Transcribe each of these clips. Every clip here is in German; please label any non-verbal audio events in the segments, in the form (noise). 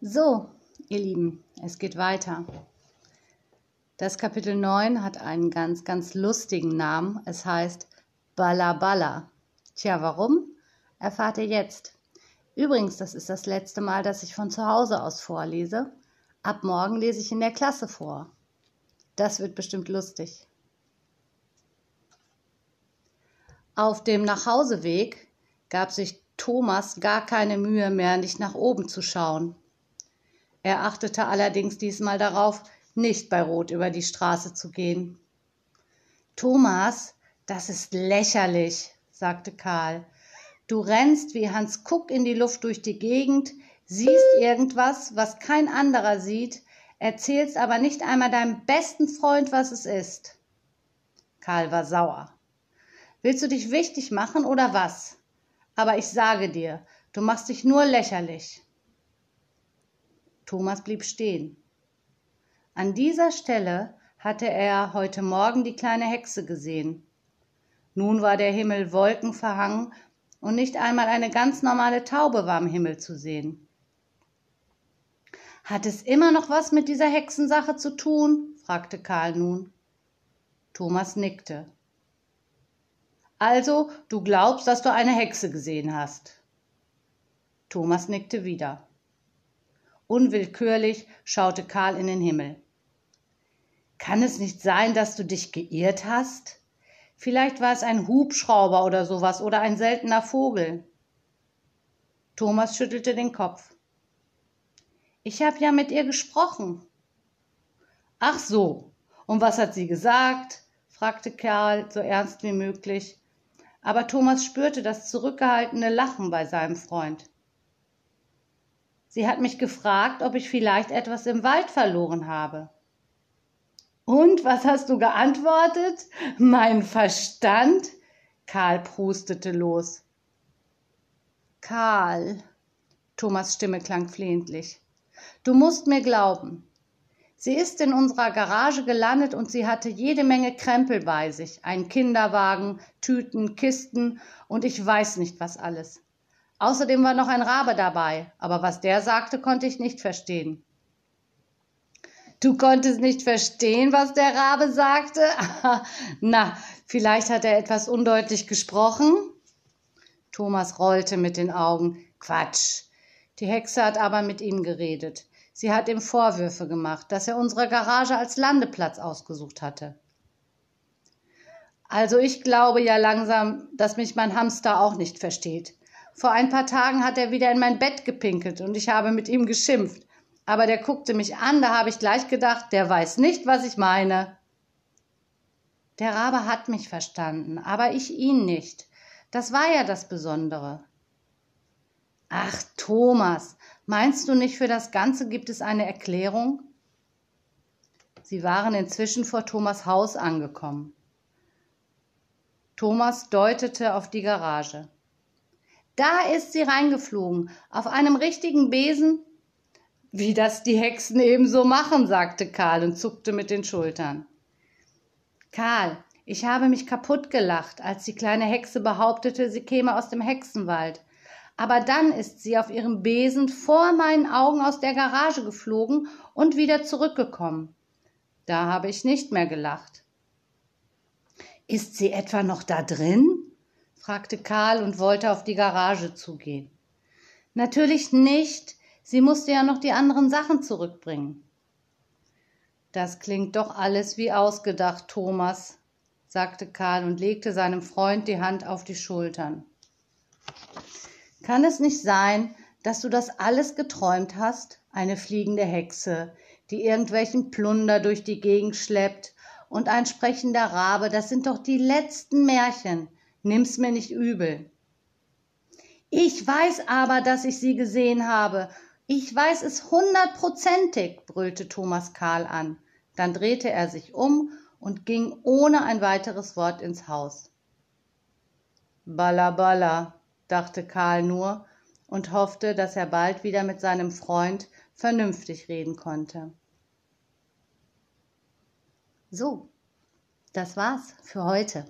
So, ihr Lieben, es geht weiter. Das Kapitel 9 hat einen ganz, ganz lustigen Namen. Es heißt Balla Balla. Tja, warum? Erfahrt ihr jetzt. Übrigens, das ist das letzte Mal, dass ich von zu Hause aus vorlese. Ab morgen lese ich in der Klasse vor. Das wird bestimmt lustig. Auf dem Nachhauseweg gab sich Thomas gar keine Mühe mehr, nicht nach oben zu schauen. Er achtete allerdings diesmal darauf, nicht bei Rot über die Straße zu gehen. Thomas, das ist lächerlich, sagte Karl. Du rennst wie Hans Kuck in die Luft durch die Gegend, siehst irgendwas, was kein anderer sieht, erzählst aber nicht einmal deinem besten Freund, was es ist. Karl war sauer. Willst du dich wichtig machen oder was? Aber ich sage dir, du machst dich nur lächerlich. Thomas blieb stehen. An dieser Stelle hatte er heute Morgen die kleine Hexe gesehen. Nun war der Himmel wolkenverhangen und nicht einmal eine ganz normale Taube war am Himmel zu sehen. Hat es immer noch was mit dieser Hexensache zu tun? fragte Karl nun. Thomas nickte. Also, du glaubst, dass du eine Hexe gesehen hast. Thomas nickte wieder. Unwillkürlich schaute Karl in den Himmel. Kann es nicht sein, dass du dich geirrt hast? Vielleicht war es ein Hubschrauber oder sowas oder ein seltener Vogel. Thomas schüttelte den Kopf. Ich habe ja mit ihr gesprochen. Ach so, und was hat sie gesagt? fragte Karl so ernst wie möglich. Aber Thomas spürte das zurückgehaltene Lachen bei seinem Freund. Sie hat mich gefragt, ob ich vielleicht etwas im Wald verloren habe. Und was hast du geantwortet? Mein Verstand? Karl prustete los. Karl, Thomas Stimme klang flehentlich, du musst mir glauben. Sie ist in unserer Garage gelandet und sie hatte jede Menge Krempel bei sich, einen Kinderwagen, Tüten, Kisten und ich weiß nicht was alles. Außerdem war noch ein Rabe dabei, aber was der sagte, konnte ich nicht verstehen. Du konntest nicht verstehen, was der Rabe sagte? (laughs) Na, vielleicht hat er etwas undeutlich gesprochen? Thomas rollte mit den Augen. Quatsch. Die Hexe hat aber mit ihm geredet. Sie hat ihm Vorwürfe gemacht, dass er unsere Garage als Landeplatz ausgesucht hatte. Also ich glaube ja langsam, dass mich mein Hamster auch nicht versteht. Vor ein paar Tagen hat er wieder in mein Bett gepinkelt und ich habe mit ihm geschimpft. Aber der guckte mich an, da habe ich gleich gedacht, der weiß nicht, was ich meine. Der Rabe hat mich verstanden, aber ich ihn nicht. Das war ja das Besondere. Ach, Thomas, meinst du nicht, für das Ganze gibt es eine Erklärung? Sie waren inzwischen vor Thomas Haus angekommen. Thomas deutete auf die Garage. Da ist sie reingeflogen, auf einem richtigen Besen. Wie das die Hexen ebenso machen, sagte Karl und zuckte mit den Schultern. Karl, ich habe mich kaputt gelacht, als die kleine Hexe behauptete, sie käme aus dem Hexenwald. Aber dann ist sie auf ihrem Besen vor meinen Augen aus der Garage geflogen und wieder zurückgekommen. Da habe ich nicht mehr gelacht. Ist sie etwa noch da drin? Fragte Karl und wollte auf die Garage zugehen. Natürlich nicht. Sie musste ja noch die anderen Sachen zurückbringen. Das klingt doch alles wie ausgedacht, Thomas, sagte Karl und legte seinem Freund die Hand auf die Schultern. Kann es nicht sein, dass du das alles geträumt hast? Eine fliegende Hexe, die irgendwelchen Plunder durch die Gegend schleppt, und ein sprechender Rabe, das sind doch die letzten Märchen, Nimm's mir nicht übel. Ich weiß aber, dass ich sie gesehen habe. Ich weiß es hundertprozentig, brüllte Thomas Karl an. Dann drehte er sich um und ging ohne ein weiteres Wort ins Haus. Balla dachte Karl nur und hoffte, dass er bald wieder mit seinem Freund vernünftig reden konnte. So, das war's für heute.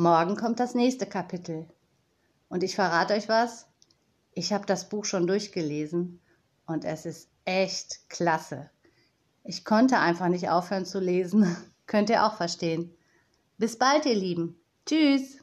Morgen kommt das nächste Kapitel. Und ich verrate euch was, ich habe das Buch schon durchgelesen und es ist echt klasse. Ich konnte einfach nicht aufhören zu lesen. (laughs) Könnt ihr auch verstehen. Bis bald, ihr Lieben. Tschüss.